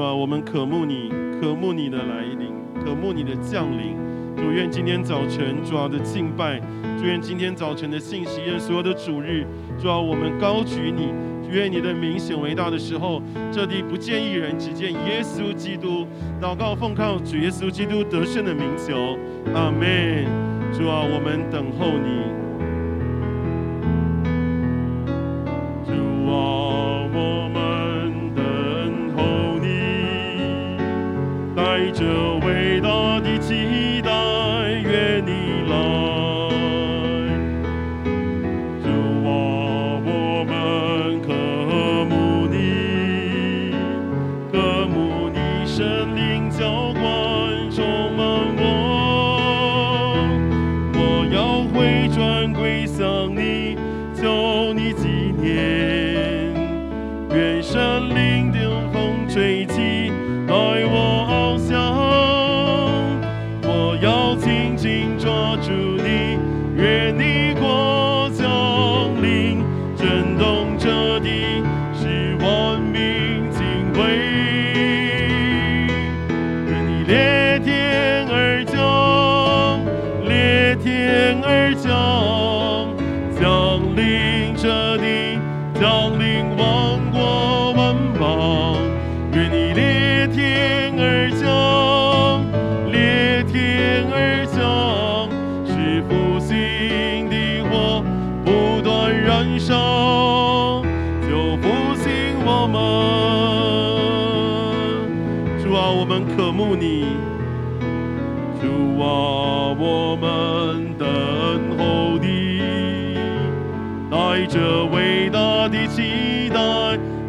主啊，我们渴慕你，渴慕你的来临，渴慕你的降临。主愿今天早晨主要的敬拜，主愿今天早晨的信息，愿所有的主日，主啊我们高举你，愿你的名显为大的时候，这地不见一人，只见耶稣基督。祷告奉靠主耶稣基督得胜的名求，阿门。主啊，我们等候你。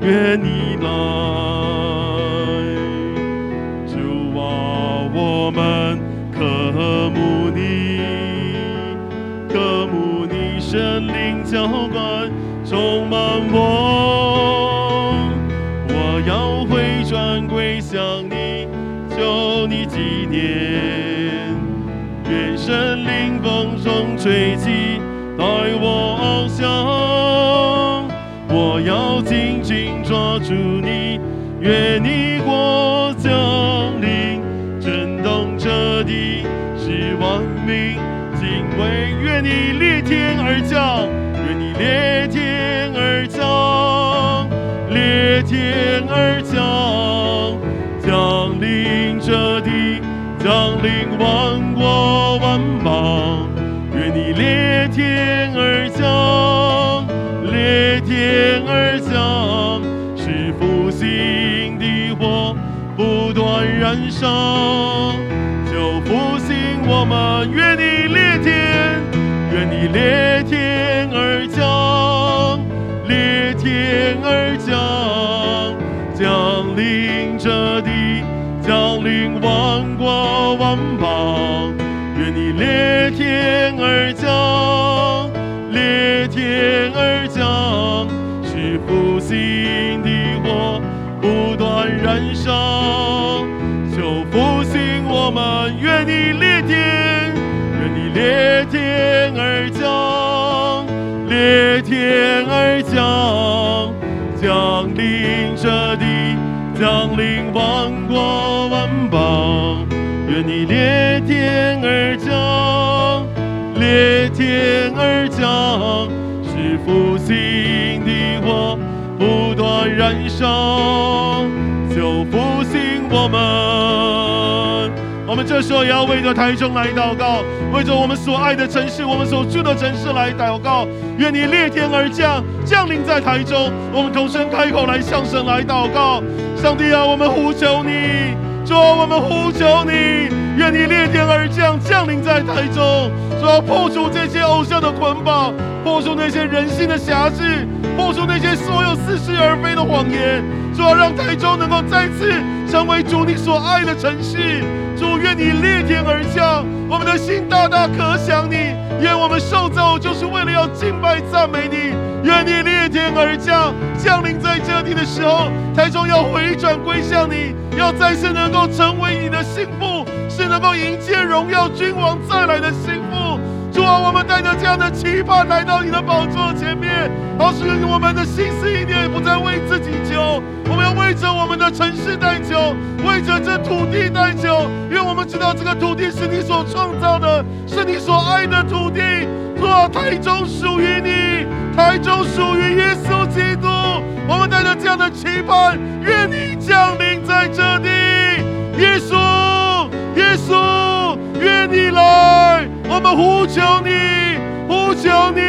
愿你来。主啊，我们渴慕你，渴慕你神灵浇灌，充满我。我要回转归向你，求你纪念。愿神灵风中吹起，愿你国降临，震动这地，使万民敬畏。愿你裂天而降，愿你裂天而降，裂天而降，降临这地，降临万上，就复兴我们。愿你裂天，愿你裂天而降，裂天而降，降临这地，降临万国万邦。愿你裂天而降，愿你裂天而降，裂天而降，是复兴的火不断燃烧，就复兴我们。我们这时候也要为着台中来祷告，为着我们所爱的城市，我们所住的城市来祷告。愿你裂天而降，降临在台中。我们同声开口来向神来祷告。上帝啊，我们呼求你。主啊，我们呼求你，愿你裂天而降，降临在台中。主啊，破除这些偶像的捆绑，破除那些人性的辖制，破除那些所有似是而非的谎言。主啊，让台中能够再次成为主你所爱的城市。主，愿你裂天而降，我们的心大大可想你。愿我们受造就是为了要敬拜赞美你。愿你裂天而降，降临在这地的时候，台中要回转归向你，要再次能够成为你的心腹，是能够迎接荣耀君王再来的心腹。主啊，我们带着这样的期盼来到你的宝座前面，好使我们的心思意念不再为自己求，我们要为为着我们的城市代求，为着这土地代求，因为我们知道这个土地是你所创造的，是你所爱的土地。主啊，台中属于你，台中属于耶稣基督。我们带着这样的期盼，愿你降临在这地，耶稣，耶稣，愿你来，我们呼求你，呼求你，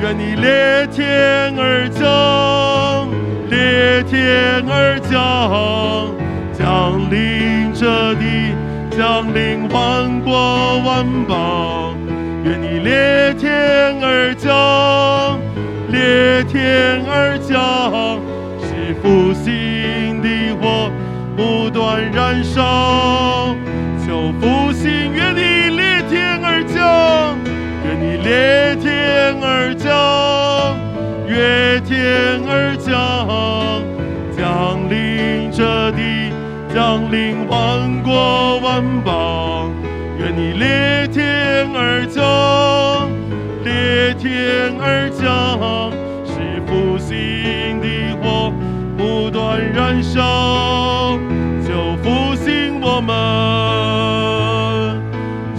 愿你裂天而降，裂天而降，降临这地，降临万国万邦，愿你裂天而降，裂天而降，是复兴的火不断燃烧，求复兴，愿你裂天而降，愿你裂天而降，越天而降，降临这地，降临万国万邦，愿你裂天而降，天而降，是复兴的火不断燃烧，就复兴我们。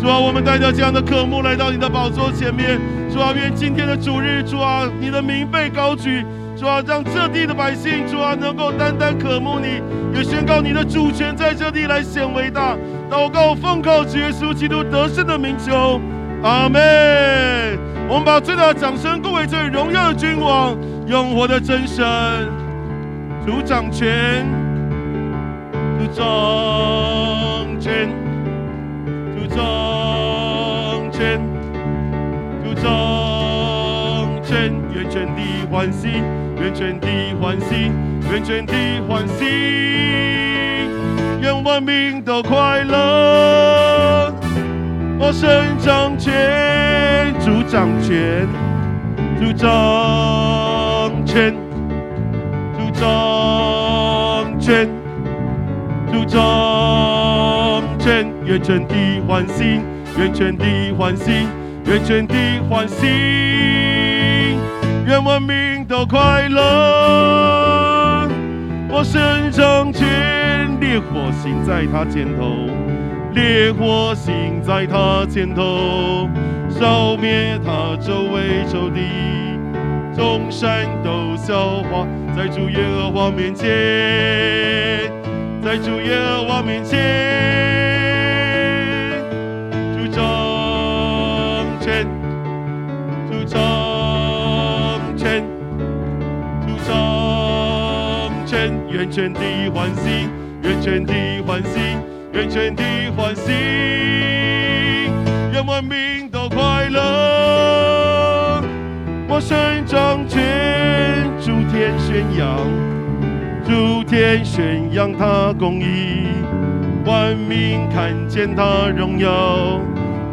主啊，我们带着这样的渴慕来到你的宝座前面。主啊，愿今天的主日，主啊，你的名被高举。主啊，让这地的百姓，主啊，能够单单渴慕你，也宣告你的主权在这地来显伟大。祷告，奉靠主耶稣基督得胜的名求，阿门。我们把最大的掌声恭给这位荣耀的君王，永活的真神，主掌权，主掌权。主掌权，主掌权，愿全地欢喜，愿全地欢喜，愿全地欢喜，愿万民都快乐。我神掌权，主掌权，主掌权，主掌权。主掌权，愿全地欢喜，愿全地欢喜，愿全地欢喜，愿万民都快乐。我神掌权，烈火行在他肩头，烈火行在他肩头，烧灭他周围仇敌，众山都消化在主耶和华面前。在主耶和华面前，主掌权，主掌权，主掌权，愿全地欢喜，愿全地欢喜，愿全地欢喜，愿万民都快乐。我神掌权，诸天宣扬。诸天宣扬他公义，万民看见他荣耀。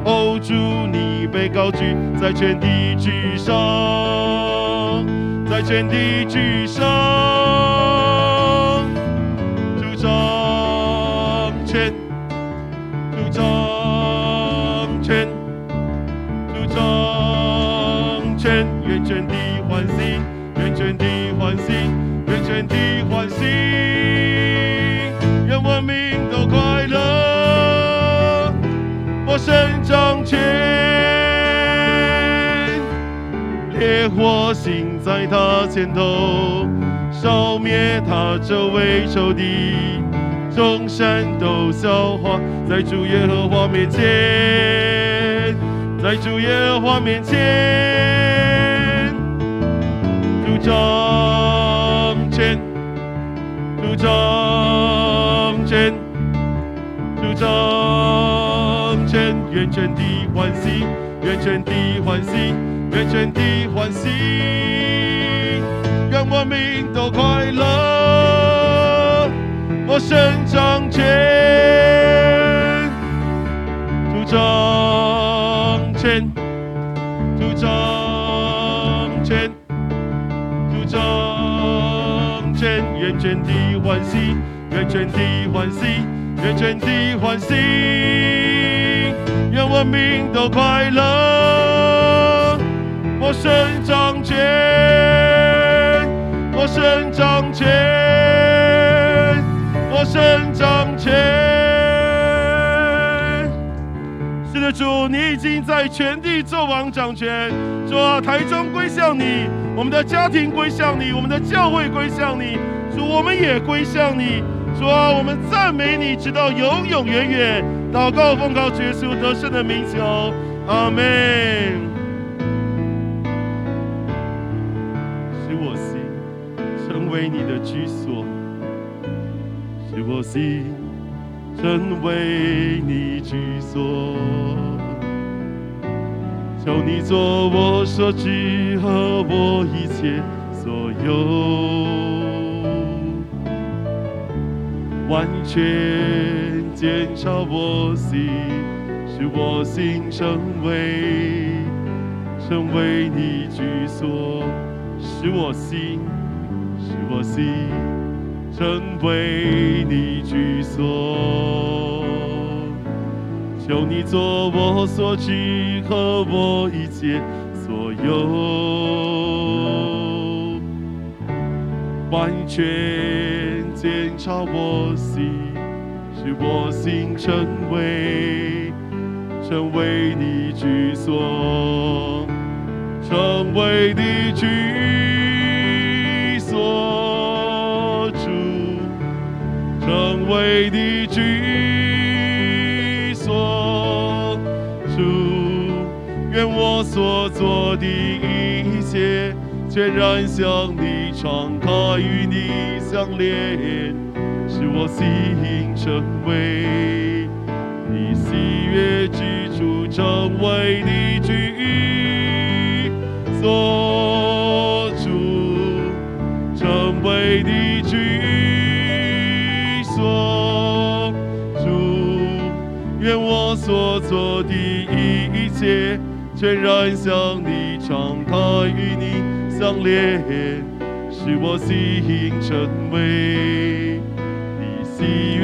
哦，主你被高举在全地之上，在全地之上，我神掌权，烈火行在他前头，烧灭他周围仇敌，众山都消化在主耶和华面前，在主耶和华面前，主掌权，主掌权，主掌，愿全地欢喜，愿全地欢喜，愿全地欢喜，愿万民都快乐。我神掌权，主掌权，主掌权。主掌权，愿全地欢喜，愿全地欢喜，愿全地欢喜，愿万民都快乐。我神掌权，我神神掌权，我神掌权。是的，主，你已经在全地做王掌权。主啊，台中归向你，我们的家庭归向你，我们的教会归向你。主，我们也归向你。主啊，我们赞美你，直到永永远远。祷告奉告耶稣得胜的名求，阿门。使我心成为你的居所，使我心成为你居所。求你做我所知和我一切所有。完全检查我心，使我心成为成为你居所，使我心使我心成为你居所。求你做我所知和我一切所有，完全。检查我心，使我心成为成为你居所，成为你居所主，成为你居所主。愿我所做的一切，全然向你敞开，与你。相连，使我心成为你喜悦之处，成为你居所住，成为你居所住。愿我所做的一切，全然向你敞开，与你相连。使我心成为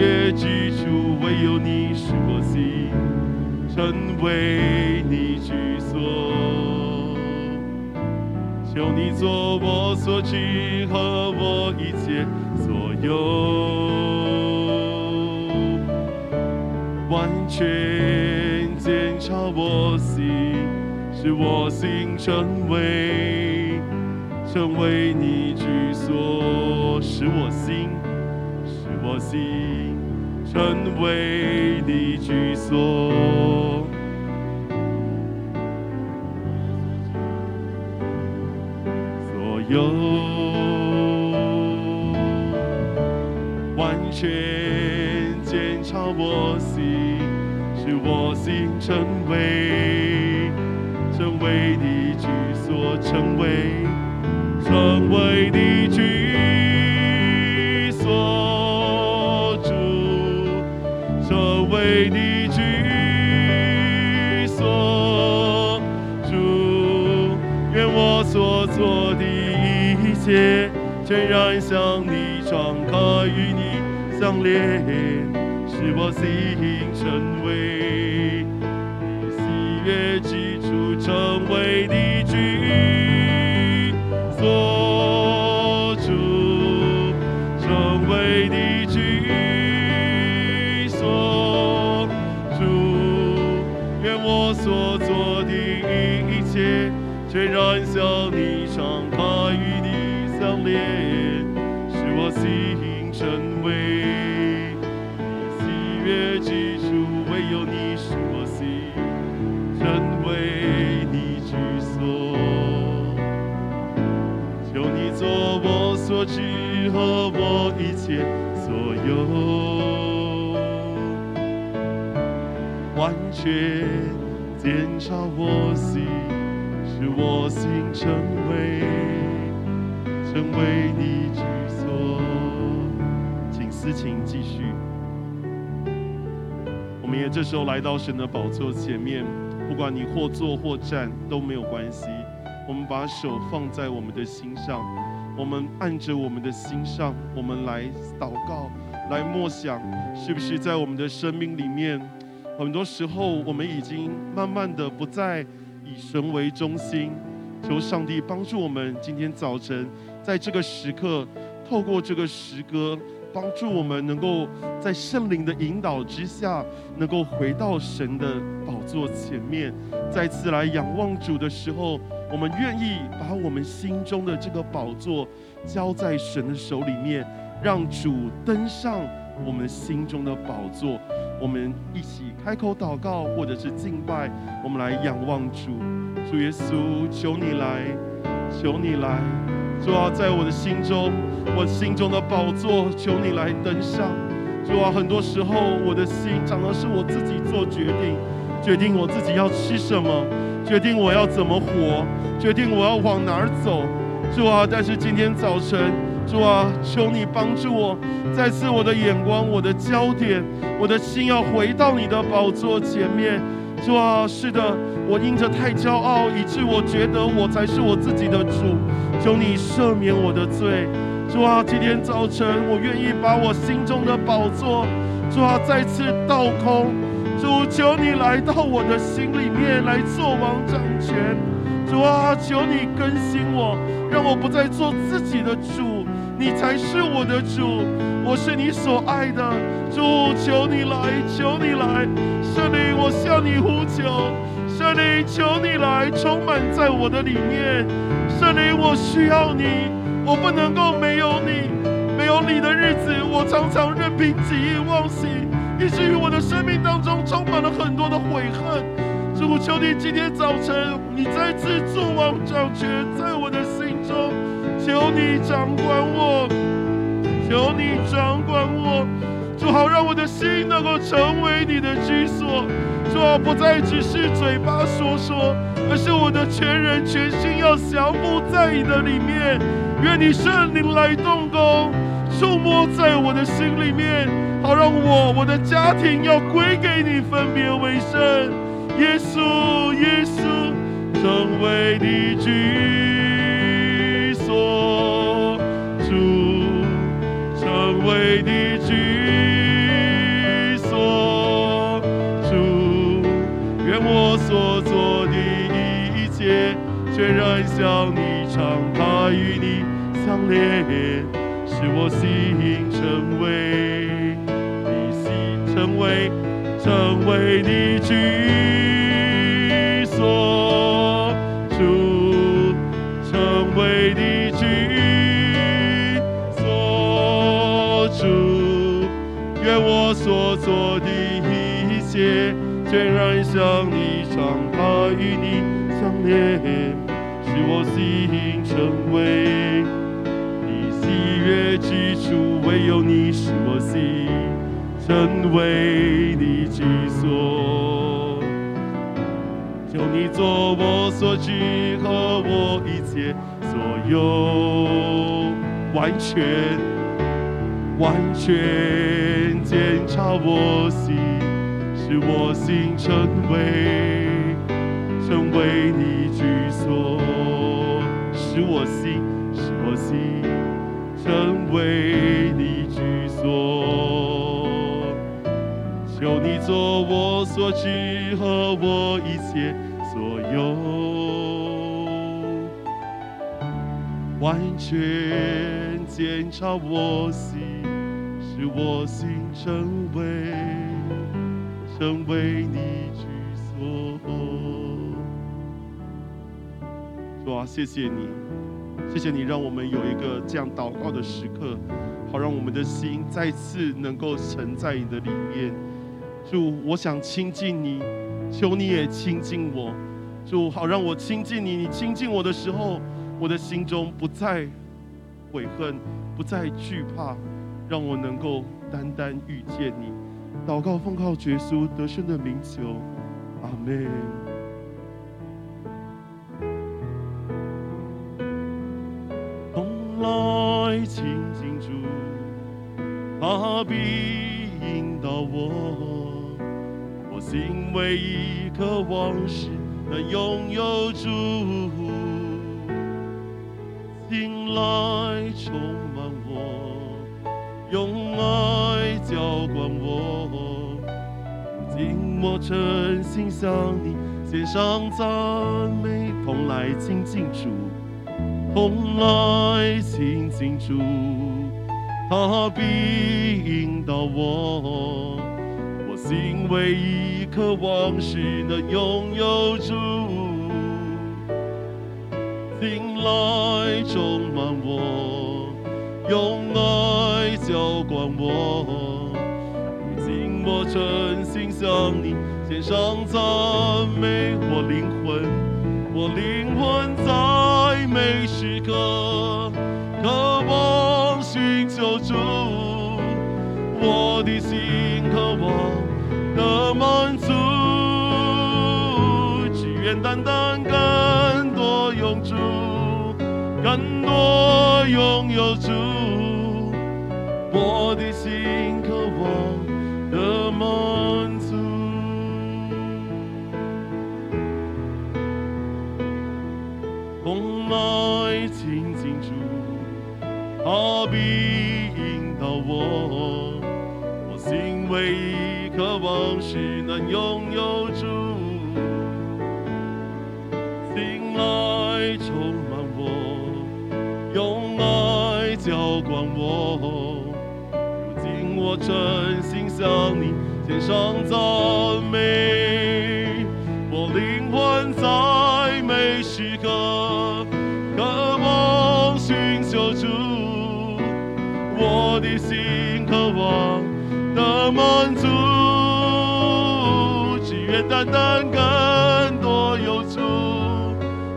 喜悦之处，唯有你使我心成为你居所。求你做我所知和我一切所有，完全检查我心，使我心成为。成为你居所，使我心，使我心成为你居所。所有完全检查我心，使我心成为成为你居所，成为。成为你居切，全然向你敞开，与你相连，使我心成为你喜悦之处，成为你。却检查我心，使我心成为成为你居所。请思情继续。我们也这时候来到神的宝座前面，不管你或坐或站都没有关系。我们把手放在我们的心上。我们按着我们的心上，我们来祷告，来默想，是不是在我们的生命里面，很多时候我们已经慢慢的不再以神为中心，求上帝帮助我们，今天早晨在这个时刻，透过这个诗歌，帮助我们能够在圣灵的引导之下，能够回到神的宝座前面，再次来仰望主的时候，我们愿意把我们心中的这个宝座交在神的手里面，让主登上我们心中的宝座。我们一起开口祷告，或者是敬拜，我们来仰望主，主耶稣，求你来，求你来，主啊，在我的心中，我心中的宝座，求你来登上。主啊，很多时候我的心常常是我自己做决定，决定我自己要吃什么，决定我要怎么活，决定我要往哪儿走。主啊，但是今天早晨。主啊，求你帮助我，再次我的眼光，我的焦点，我的心要回到你的宝座前面。主啊，是的，我因着太骄傲，以致我觉得我才是我自己的主。求你赦免我的罪。主啊，今天早晨，我愿意把我心中的宝座，主啊，再次倒空。主，求你来到我的心里面来做王掌权。主啊，求你更新我，让我不再做自己的主。你才是我的主，我是你所爱的主，求你来，求你来，圣灵，我向你呼求，圣灵，求你来，充满在我的里面，圣灵，我需要你，我不能够没有你，没有你的日子，我常常任凭己意妄行，以至于我的生命当中充满了很多的悔恨。主，求你今天早晨，你再次作王掌权在我的心中。求你掌管我，求你掌管我，主好让我的心能够成为你的居所，主好不再只是嘴巴说说，而是我的全人全心要降服在你的里面。愿你圣灵来动工，触摸在我的心里面，好让我我的家庭要归给你分别为圣。耶稣，耶稣，成为你居。向你敞开，与你相连，使我心成为你心，成为成为你居所，主，成为你居。所主，愿我所做的一切，全然向你敞开，与你成为你喜悦之处。唯有你使我心成为你居所。求你做我所知和我一切所有，完全。完全检查我心，使我心成为成为你居所，我心成为你居所。求你做我所知和我一切所有，完全检查我心。使我心成为成为你居所。主啊，谢谢你，谢谢你，让我们有一个这样祷告的时刻，好让我们的心再次能够沉在你的里面。主，我想亲近你，求你也亲近我。主，好让我亲近你，你亲近我的时候，我的心中不再悔恨，不再惧怕。让我能够单单遇见你，祷告奉靠耶稣得胜的名求，阿门。来亲近主，他必引导我，我心为一渴望是能拥有主，心来充满我。用爱浇灌我，今我诚心向你献上赞美，同来亲近主，从来亲近主，他必引导我。我心唯一渴望是能拥有主，心来充满我，用爱浇灌我。如今我真心向你献上赞美，我灵魂，我灵魂在美可渴望寻求主，我的心渴望的满足，只愿单单更多永驻，更多拥有主，真心向你献上赞美，我灵魂在每时刻渴望寻求主，我的心渴望的满足，只愿单单更多有主，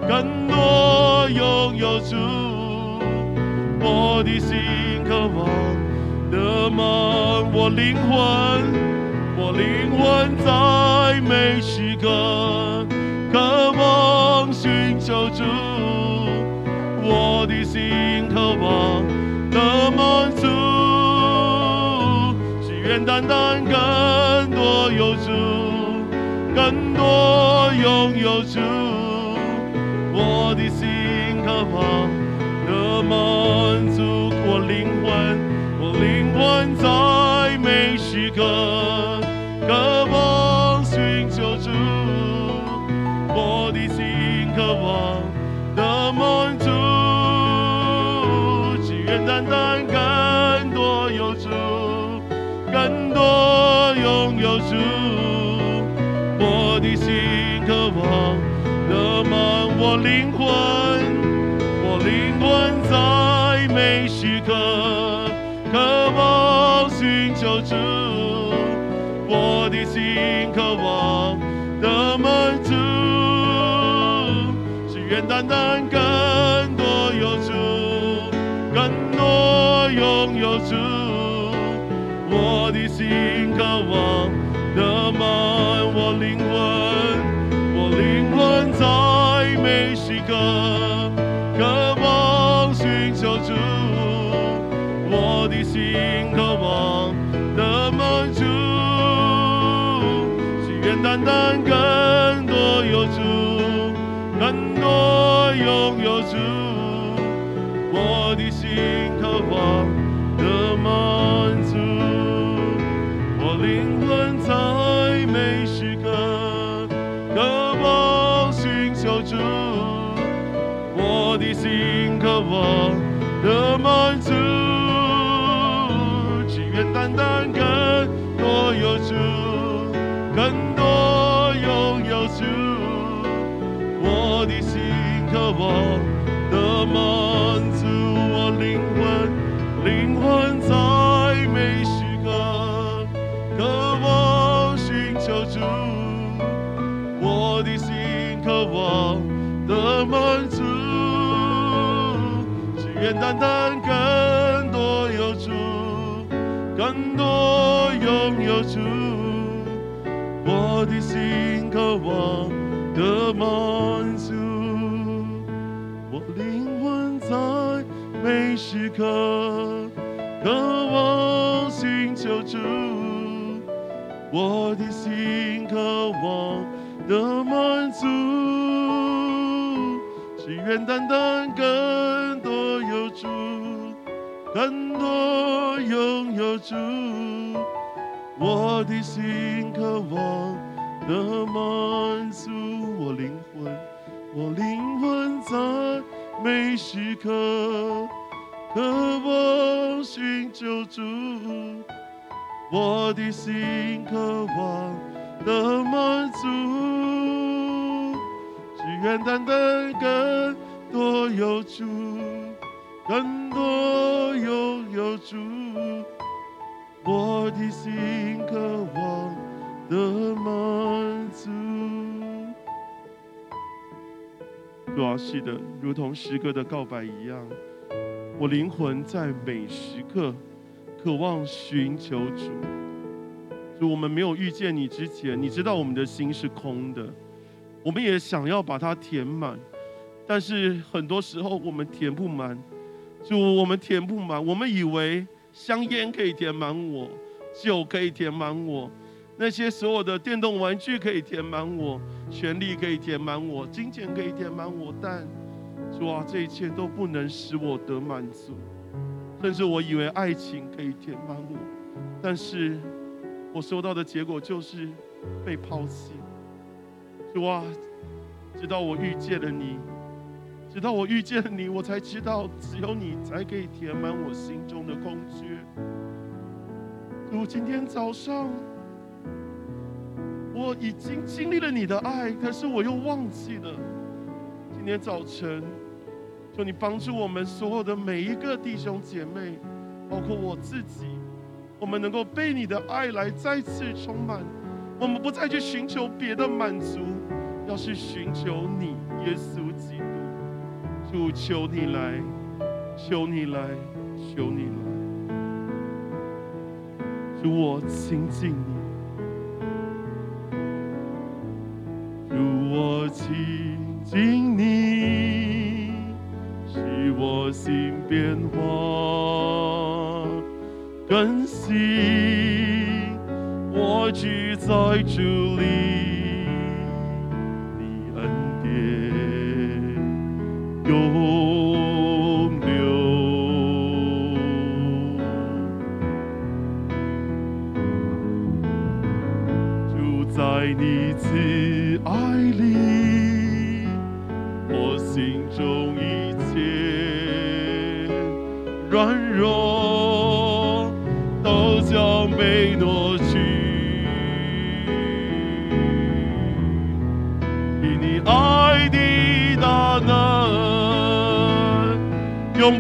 更多拥有主，我的心渴望得满我灵魂。我灵魂在每时刻渴望寻求主，我的心渴望的满足，只愿单单更多有主，更多拥有主，我的心渴望的满足，在每时刻。渴望寻求主，我的心渴望的满足，只愿单单更多有主，更多拥有主，我的心渴望的满我灵魂，单单更多有主，更多拥有主。我的心渴望得满我灵魂，我灵魂在每时刻满足，我灵魂在每时刻渴望寻求主，我的心渴望的满足，只愿单单更多有主。更多拥有主，我的心渴望我的心渴望的满足，只愿单单更多有主，更多拥有主。我的心渴望的满足，我灵魂在每时刻渴望寻求主，我的心渴望的满足，只愿单单更多有主，更多拥有主。我的心渴望的满足。我灵魂，我灵魂在每时刻渴望寻求主，我的心渴望的满足，只愿单单更多有主，更多有有主。我的心渴望的满足。主啊，是的，如同诗歌的告白一样，我灵魂在每时刻渴望寻求主。主，我们没有遇见你之前，你知道我们的心是空的，我们也想要把它填满，但是很多时候我们填不满。主，我们填不满，我们以为。香烟可以填满我，酒可以填满我，那些所有的电动玩具可以填满我，权力可以填满我，金钱可以填满我，但主啊，这一切都不能使我得满足。甚至我以为爱情可以填满我，但是我收到的结果就是被抛弃。主啊，直到我遇见了你。直到我遇见了你，我才知道，只有你才可以填满我心中的空缺。如今天早上，我已经经历了你的爱，可是我又忘记了。今天早晨，求你帮助我们所有的每一个弟兄姐妹，包括我自己，我们能够被你的爱来再次充满。我们不再去寻求别的满足，要去寻求你，耶稣基督。主求你来，求你来，求你来，主我亲近你，主我亲近你，使我心变化更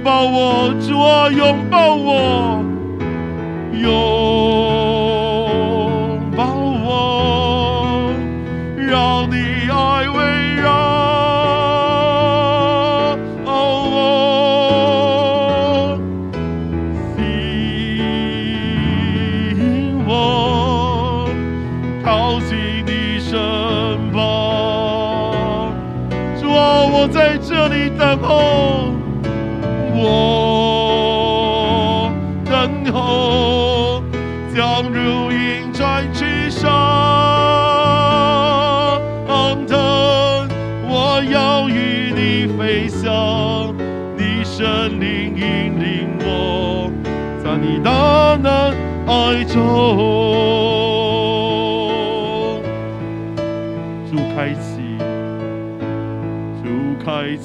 抱我，主啊，拥抱我，拥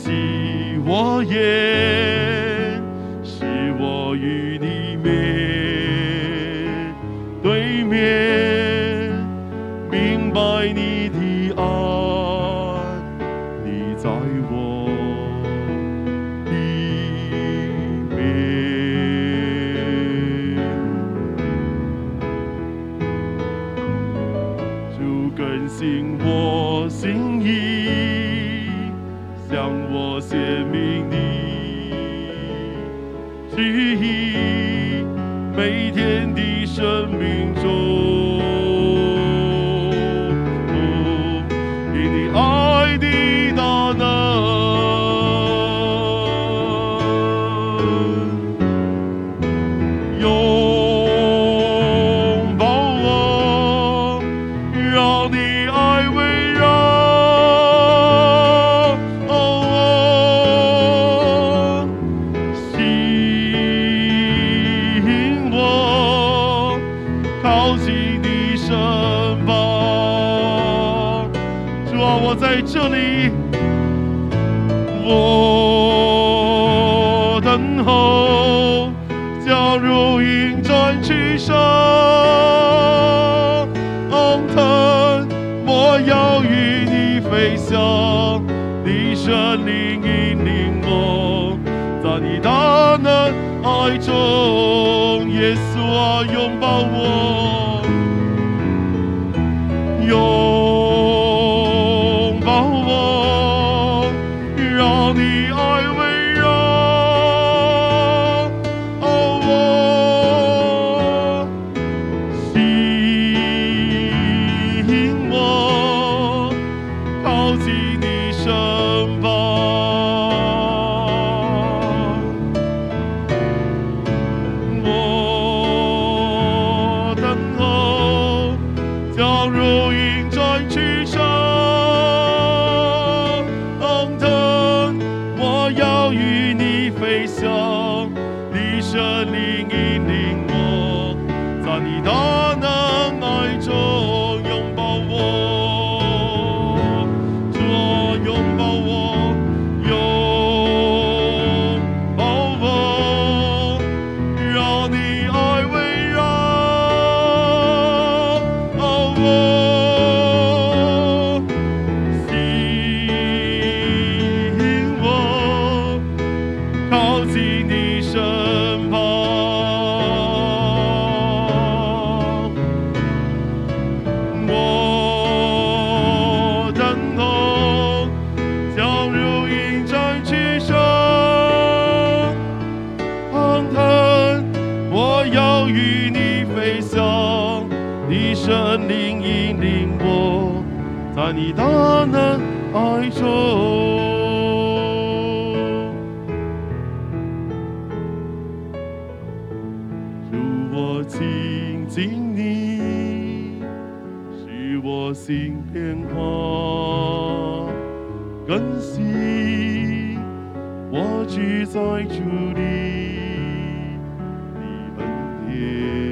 喜我言，使我与你。我在这里，我等候，假如迎战去上，昂腾，我要与你飞翔，你神灵引领我，在你大能爱中，耶稣啊，拥抱我。二零一零我在你的分析，我只在这里，你。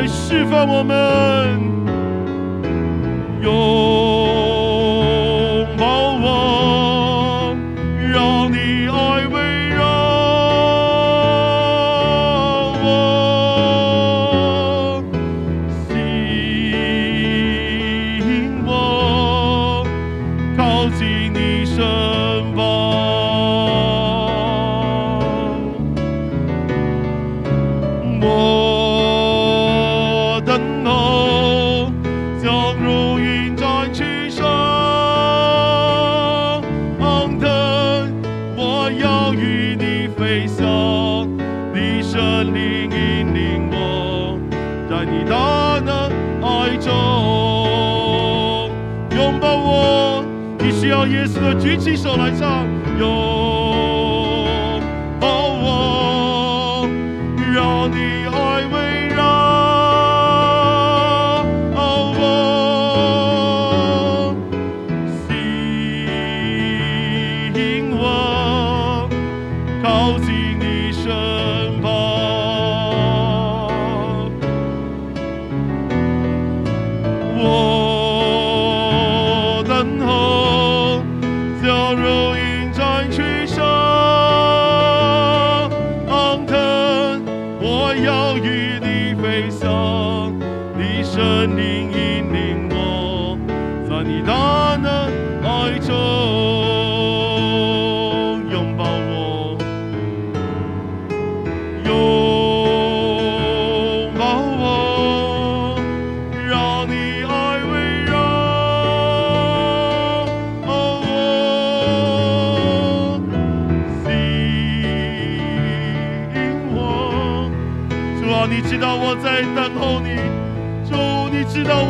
来释放我们。耶稣的，举起手来唱，有。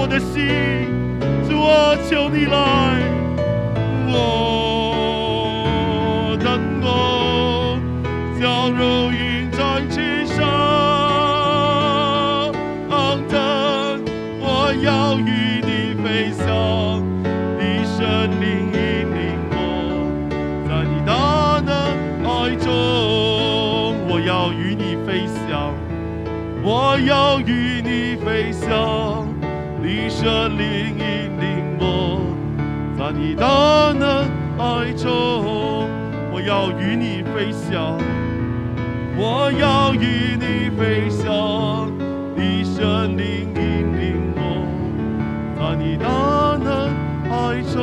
的心，主啊，求你来，你大能爱中，我要与你飞翔。我要与你飞翔，你神灵引领我，在你大能爱中。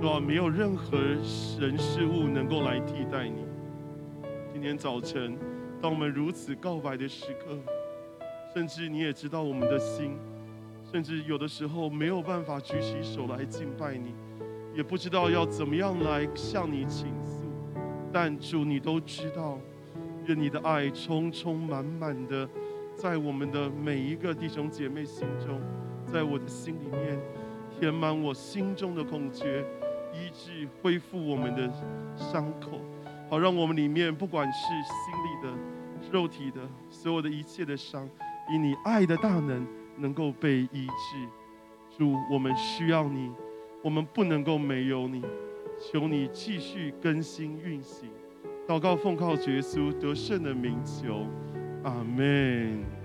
主啊，没有任何人事物能够来替代你。今天早晨，当我们如此告白的时刻，甚至你也知道我们的心，甚至有的时候没有办法举起手来敬拜你。也不知道要怎么样来向你倾诉，但主你都知道，愿你的爱充充满满的在我们的每一个弟兄姐妹心中，在我的心里面填满我心中的空缺，医治恢复我们的伤口，好让我们里面不管是心里的、肉体的，所有的一切的伤，以你爱的大能能够被医治。主，我们需要你。我们不能够没有你，求你继续更新运行。祷告奉靠耶稣得胜的名求，阿门。